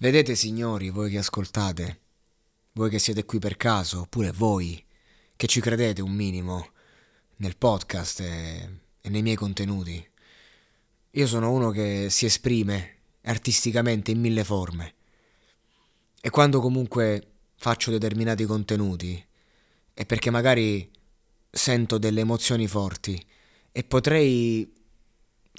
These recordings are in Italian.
Vedete signori, voi che ascoltate, voi che siete qui per caso, oppure voi che ci credete un minimo nel podcast e, e nei miei contenuti. Io sono uno che si esprime artisticamente in mille forme e quando comunque faccio determinati contenuti è perché magari sento delle emozioni forti e potrei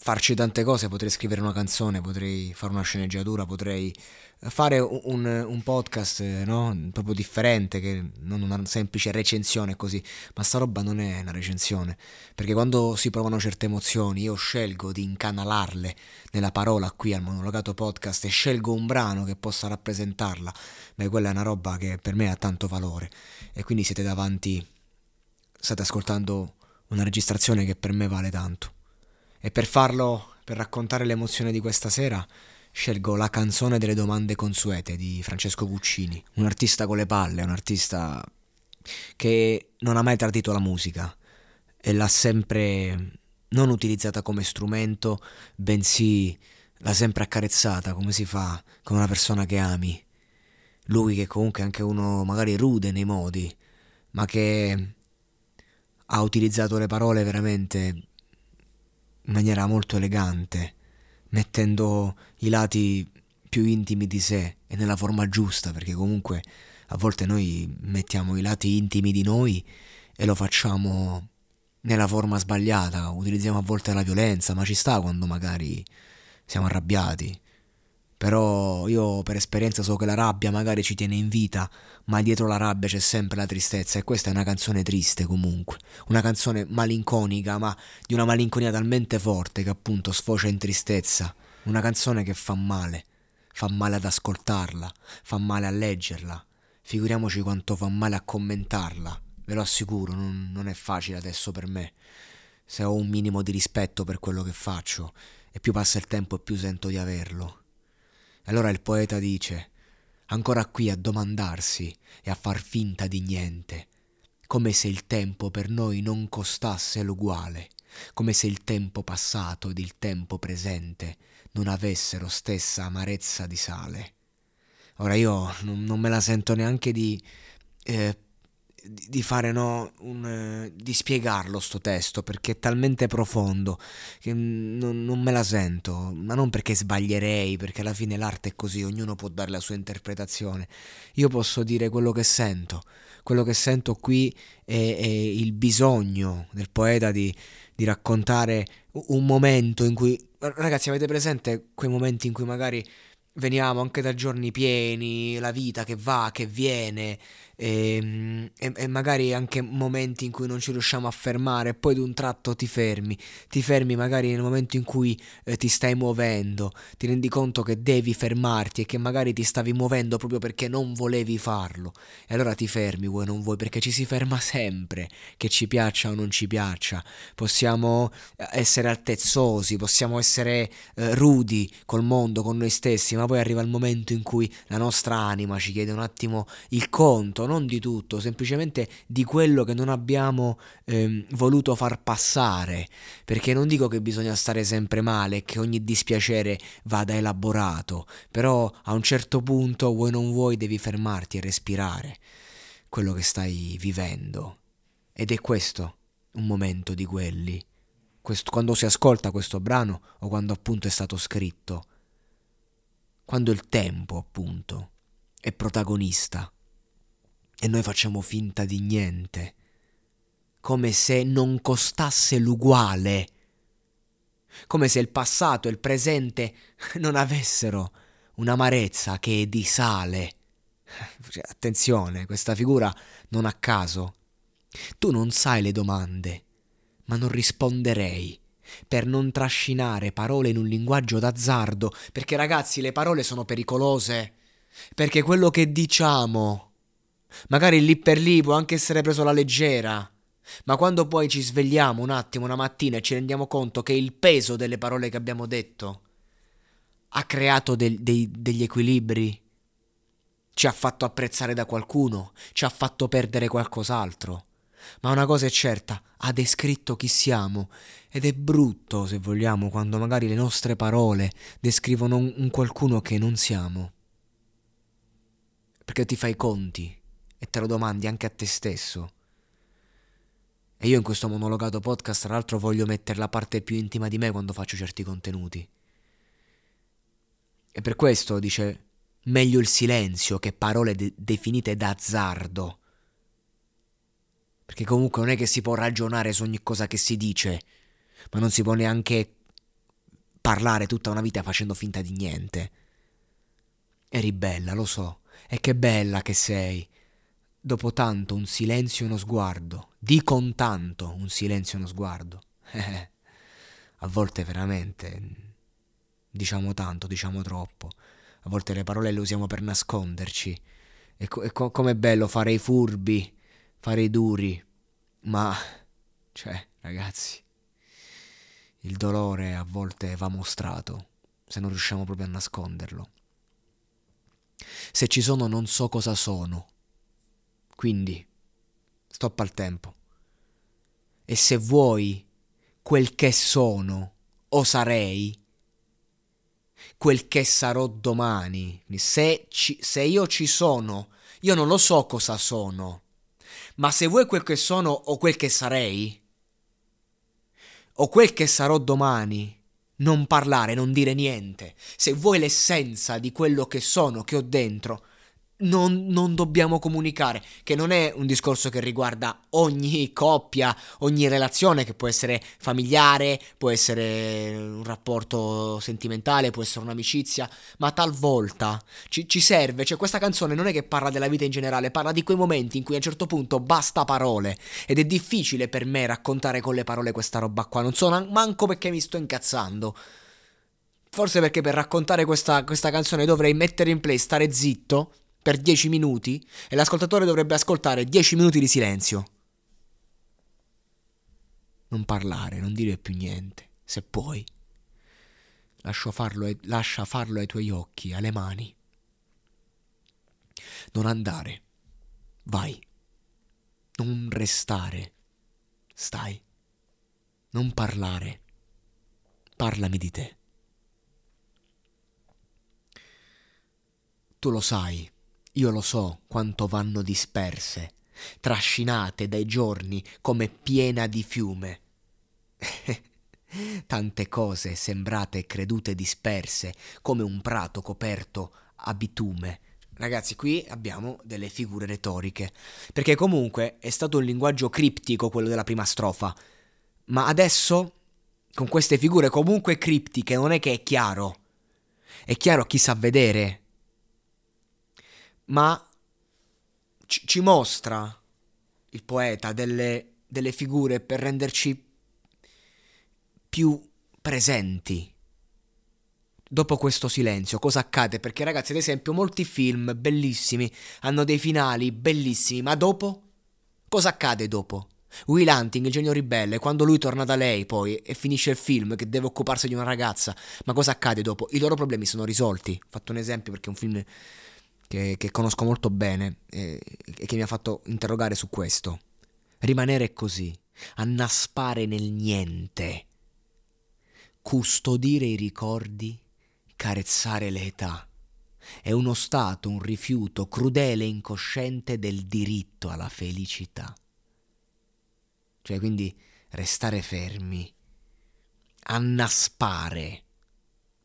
farci tante cose, potrei scrivere una canzone, potrei fare una sceneggiatura, potrei fare un, un podcast no? proprio differente, che non una semplice recensione così, ma sta roba non è una recensione, perché quando si provano certe emozioni io scelgo di incanalarle nella parola qui al monologato podcast e scelgo un brano che possa rappresentarla, beh quella è una roba che per me ha tanto valore e quindi siete davanti, state ascoltando una registrazione che per me vale tanto. E per farlo, per raccontare l'emozione di questa sera, scelgo la canzone delle domande consuete di Francesco Guccini, un artista con le palle, un artista che non ha mai tradito la musica e l'ha sempre non utilizzata come strumento, bensì l'ha sempre accarezzata come si fa con una persona che ami. Lui che comunque è anche uno magari rude nei modi, ma che ha utilizzato le parole veramente in maniera molto elegante, mettendo i lati più intimi di sé e nella forma giusta, perché comunque a volte noi mettiamo i lati intimi di noi e lo facciamo nella forma sbagliata, utilizziamo a volte la violenza, ma ci sta quando magari siamo arrabbiati. Però io per esperienza so che la rabbia magari ci tiene in vita, ma dietro la rabbia c'è sempre la tristezza e questa è una canzone triste comunque, una canzone malinconica, ma di una malinconia talmente forte che appunto sfocia in tristezza, una canzone che fa male, fa male ad ascoltarla, fa male a leggerla, figuriamoci quanto fa male a commentarla, ve lo assicuro, non, non è facile adesso per me, se ho un minimo di rispetto per quello che faccio e più passa il tempo e più sento di averlo. Allora il poeta dice, ancora qui a domandarsi e a far finta di niente, come se il tempo per noi non costasse l'uguale, come se il tempo passato ed il tempo presente non avessero stessa amarezza di sale. Ora io non, me la sento neanche di eh, di fare no, un, eh, di spiegarlo sto testo perché è talmente profondo che non, non, me la sento, ma non perché sbaglierei, perché alla fine l'arte è così, ognuno può dare la sua interpretazione. Io posso dire quello che sento, quello che sento qui è, è il bisogno del poeta di, di raccontare un momento in cui, ragazzi, avete presente quei momenti in cui magari veniamo anche da giorni pieni, la vita che va, che viene, e, ehm, e, e, magari anche momenti in cui non ci riusciamo a fermare poi d'un tratto ti fermi, ti fermi magari nel momento in cui eh, ti stai muovendo, ti rendi conto che devi fermarti e che magari ti stavi muovendo proprio perché non volevi farlo. E allora ti fermi, vuoi non vuoi, perché ci si ferma sempre, che ci piaccia o non ci piaccia, possiamo eh, essere altezzosi, possiamo essere eh, rudi col mondo, con noi stessi, ma poi arriva il momento in cui la nostra anima ci chiede un attimo il conto, non di tutto, semplicemente di quello che non abbiamo ehm, voluto far passare, perché non dico che bisogna stare sempre male, che ogni dispiacere vada elaborato, però a un certo punto vuoi non vuoi devi fermarti e respirare quello che stai vivendo. Ed è questo un momento di quelli, questo, quando si ascolta questo brano o quando appunto è stato scritto, quando il tempo appunto è protagonista e noi facciamo finta di niente, come se non costasse l'uguale, come se il passato e il presente non avessero un'amarezza che è di sale. Cioè, attenzione, questa figura non a caso. Tu non sai le domande, ma non risponderei per non trascinare parole in un linguaggio d'azzardo, perché ragazzi le parole sono pericolose, perché quello che diciamo Magari lì per lì può anche essere preso alla leggera. Ma quando poi ci svegliamo un attimo una mattina e ci rendiamo conto che il peso delle parole che abbiamo detto ha creato del, dei, degli equilibri, ci ha fatto apprezzare da qualcuno, ci ha fatto perdere qualcos'altro. Ma una cosa è certa, ha descritto chi siamo ed è brutto, se vogliamo, quando magari le nostre parole descrivono un, un qualcuno che non siamo. Perché ti fai conti e te lo domandi anche a te stesso. E io in questo monologato podcast, tra l'altro, voglio mettere la parte più intima di me quando faccio certi contenuti. E per questo dice meglio il silenzio che parole de- definite d'azzardo. Perché comunque non è che si può ragionare su ogni cosa che si dice, ma non si può neanche parlare tutta una vita facendo finta di niente. Eri bella, lo so, e che bella che sei. Dopo tanto un silenzio e uno sguardo, di con tanto un silenzio e uno sguardo. a volte veramente diciamo tanto, diciamo troppo. A volte le parole le usiamo per nasconderci. E, co- co- com'è bello fare i furbi, fare i duri. Ma, cioè, ragazzi, il dolore a volte va mostrato, se non riusciamo proprio a nasconderlo. Se ci sono non so cosa sono, quindi, stop al tempo. E se vuoi quel che sono o sarei, quel che sarò domani, se, ci, se io ci sono, io non lo so cosa sono, ma se vuoi quel che sono o quel che sarei, o quel che sarò domani, non parlare, non dire niente. Se vuoi l'essenza di quello che sono, che ho dentro, non, non, dobbiamo comunicare, che non è un discorso che riguarda ogni coppia, ogni relazione, che può essere familiare, può essere un rapporto sentimentale, può essere un'amicizia, ma talvolta ci, ci serve, cioè questa canzone non è che parla della vita in generale, parla di quei momenti in cui a un certo punto basta parole ed è difficile per me raccontare con le parole questa roba qua, non so manco perché mi sto incazzando. Forse perché per raccontare questa, questa canzone dovrei mettere in play, stare zitto per 10 minuti e l'ascoltatore dovrebbe ascoltare 10 minuti di silenzio. Non parlare, non dire più niente, se puoi. Farlo, lascia farlo ai tuoi occhi, alle mani. Non andare. Vai. Non restare. Stai. Non parlare. Parlami di te. Tu lo sai io lo so quanto vanno disperse, trascinate dai giorni come piena di fiume. Tante cose sembrate credute disperse come un prato coperto a bitume. Ragazzi, qui abbiamo delle figure retoriche, perché comunque è stato un linguaggio criptico quello della prima strofa, ma adesso, con queste figure comunque criptiche, non è che è chiaro. È chiaro a chi sa vedere, ma ci, ci mostra il poeta delle, delle figure per renderci più presenti. Dopo questo silenzio, cosa accade? Perché ragazzi, ad esempio, molti film bellissimi hanno dei finali bellissimi, ma dopo? Cosa accade dopo? Will Hunting, il genio ribelle, quando lui torna da lei poi e finisce il film che deve occuparsi di una ragazza, ma cosa accade dopo? I loro problemi sono risolti. Ho fatto un esempio perché è un film che, che conosco molto bene e, e che mi ha fatto interrogare su questo. Rimanere così, annaspare nel niente, custodire i ricordi, carezzare le età. È uno stato, un rifiuto crudele e incosciente del diritto alla felicità. Cioè, quindi restare fermi, annaspare.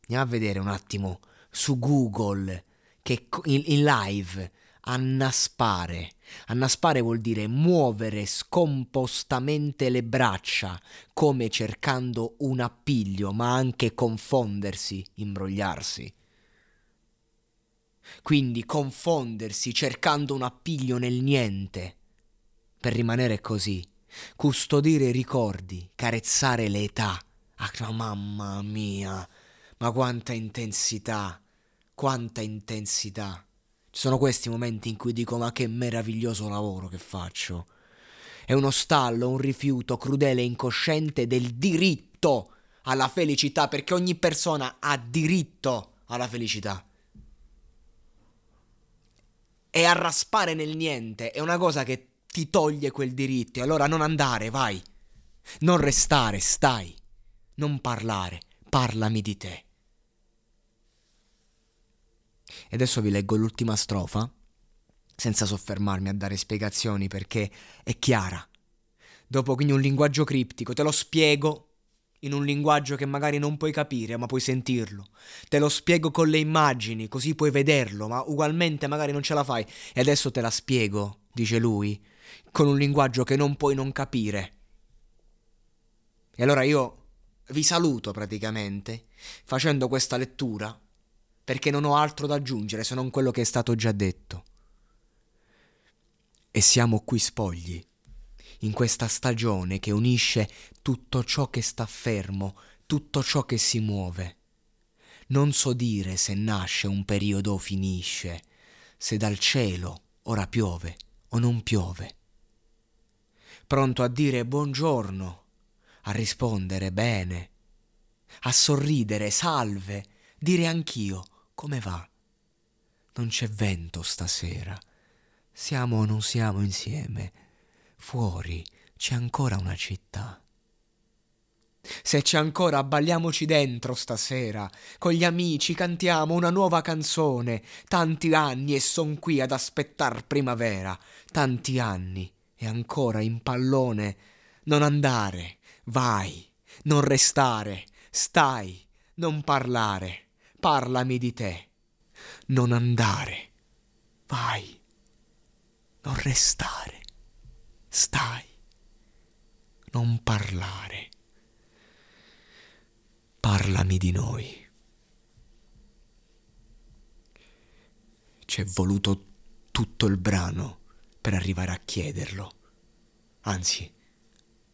Andiamo a vedere un attimo su Google che in, live annaspare. Annaspare vuol dire muovere scompostamente le braccia, come cercando un appiglio, ma anche confondersi, imbrogliarsi. Quindi confondersi cercando un appiglio nel niente, per rimanere così, custodire i ricordi, carezzare le età. Ah, mamma mia, ma quanta intensità! Quanta intensità. Ci sono questi momenti in cui dico ma che meraviglioso lavoro che faccio. È uno stallo, un rifiuto crudele e incosciente del diritto alla felicità, perché ogni persona ha diritto alla felicità. E arraspare nel niente è una cosa che ti toglie quel diritto. E allora non andare, vai. Non restare, stai. Non parlare, parlami di te. E adesso vi leggo l'ultima strofa, senza soffermarmi a dare spiegazioni perché è chiara. Dopo quindi un linguaggio criptico, te lo spiego in un linguaggio che magari non puoi capire, ma puoi sentirlo. Te lo spiego con le immagini, così puoi vederlo, ma ugualmente magari non ce la fai. E adesso te la spiego, dice lui, con un linguaggio che non puoi non capire. E allora io vi saluto praticamente facendo questa lettura perché non ho altro da aggiungere se non quello che è stato già detto. E siamo qui spogli, in questa stagione che unisce tutto ciò che sta fermo, tutto ciò che si muove. Non so dire se nasce un periodo o finisce, se dal cielo ora piove o non piove. Pronto a dire buongiorno, a rispondere bene, a sorridere salve, dire anch'io come va? Non c'è vento stasera. Siamo o non siamo insieme. Fuori c'è ancora una città. Se c'è ancora, balliamoci dentro stasera. Con gli amici cantiamo una nuova canzone. Tanti anni e son qui ad aspettar primavera. Tanti anni e ancora in pallone. Non andare, vai, non restare, stai, non parlare parlami di te. Non andare. Vai. Non restare. Stai. Non parlare. Parlami di noi. Ci è voluto tutto il brano per arrivare a chiederlo, anzi,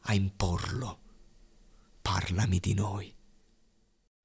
a imporlo. Parlami di noi.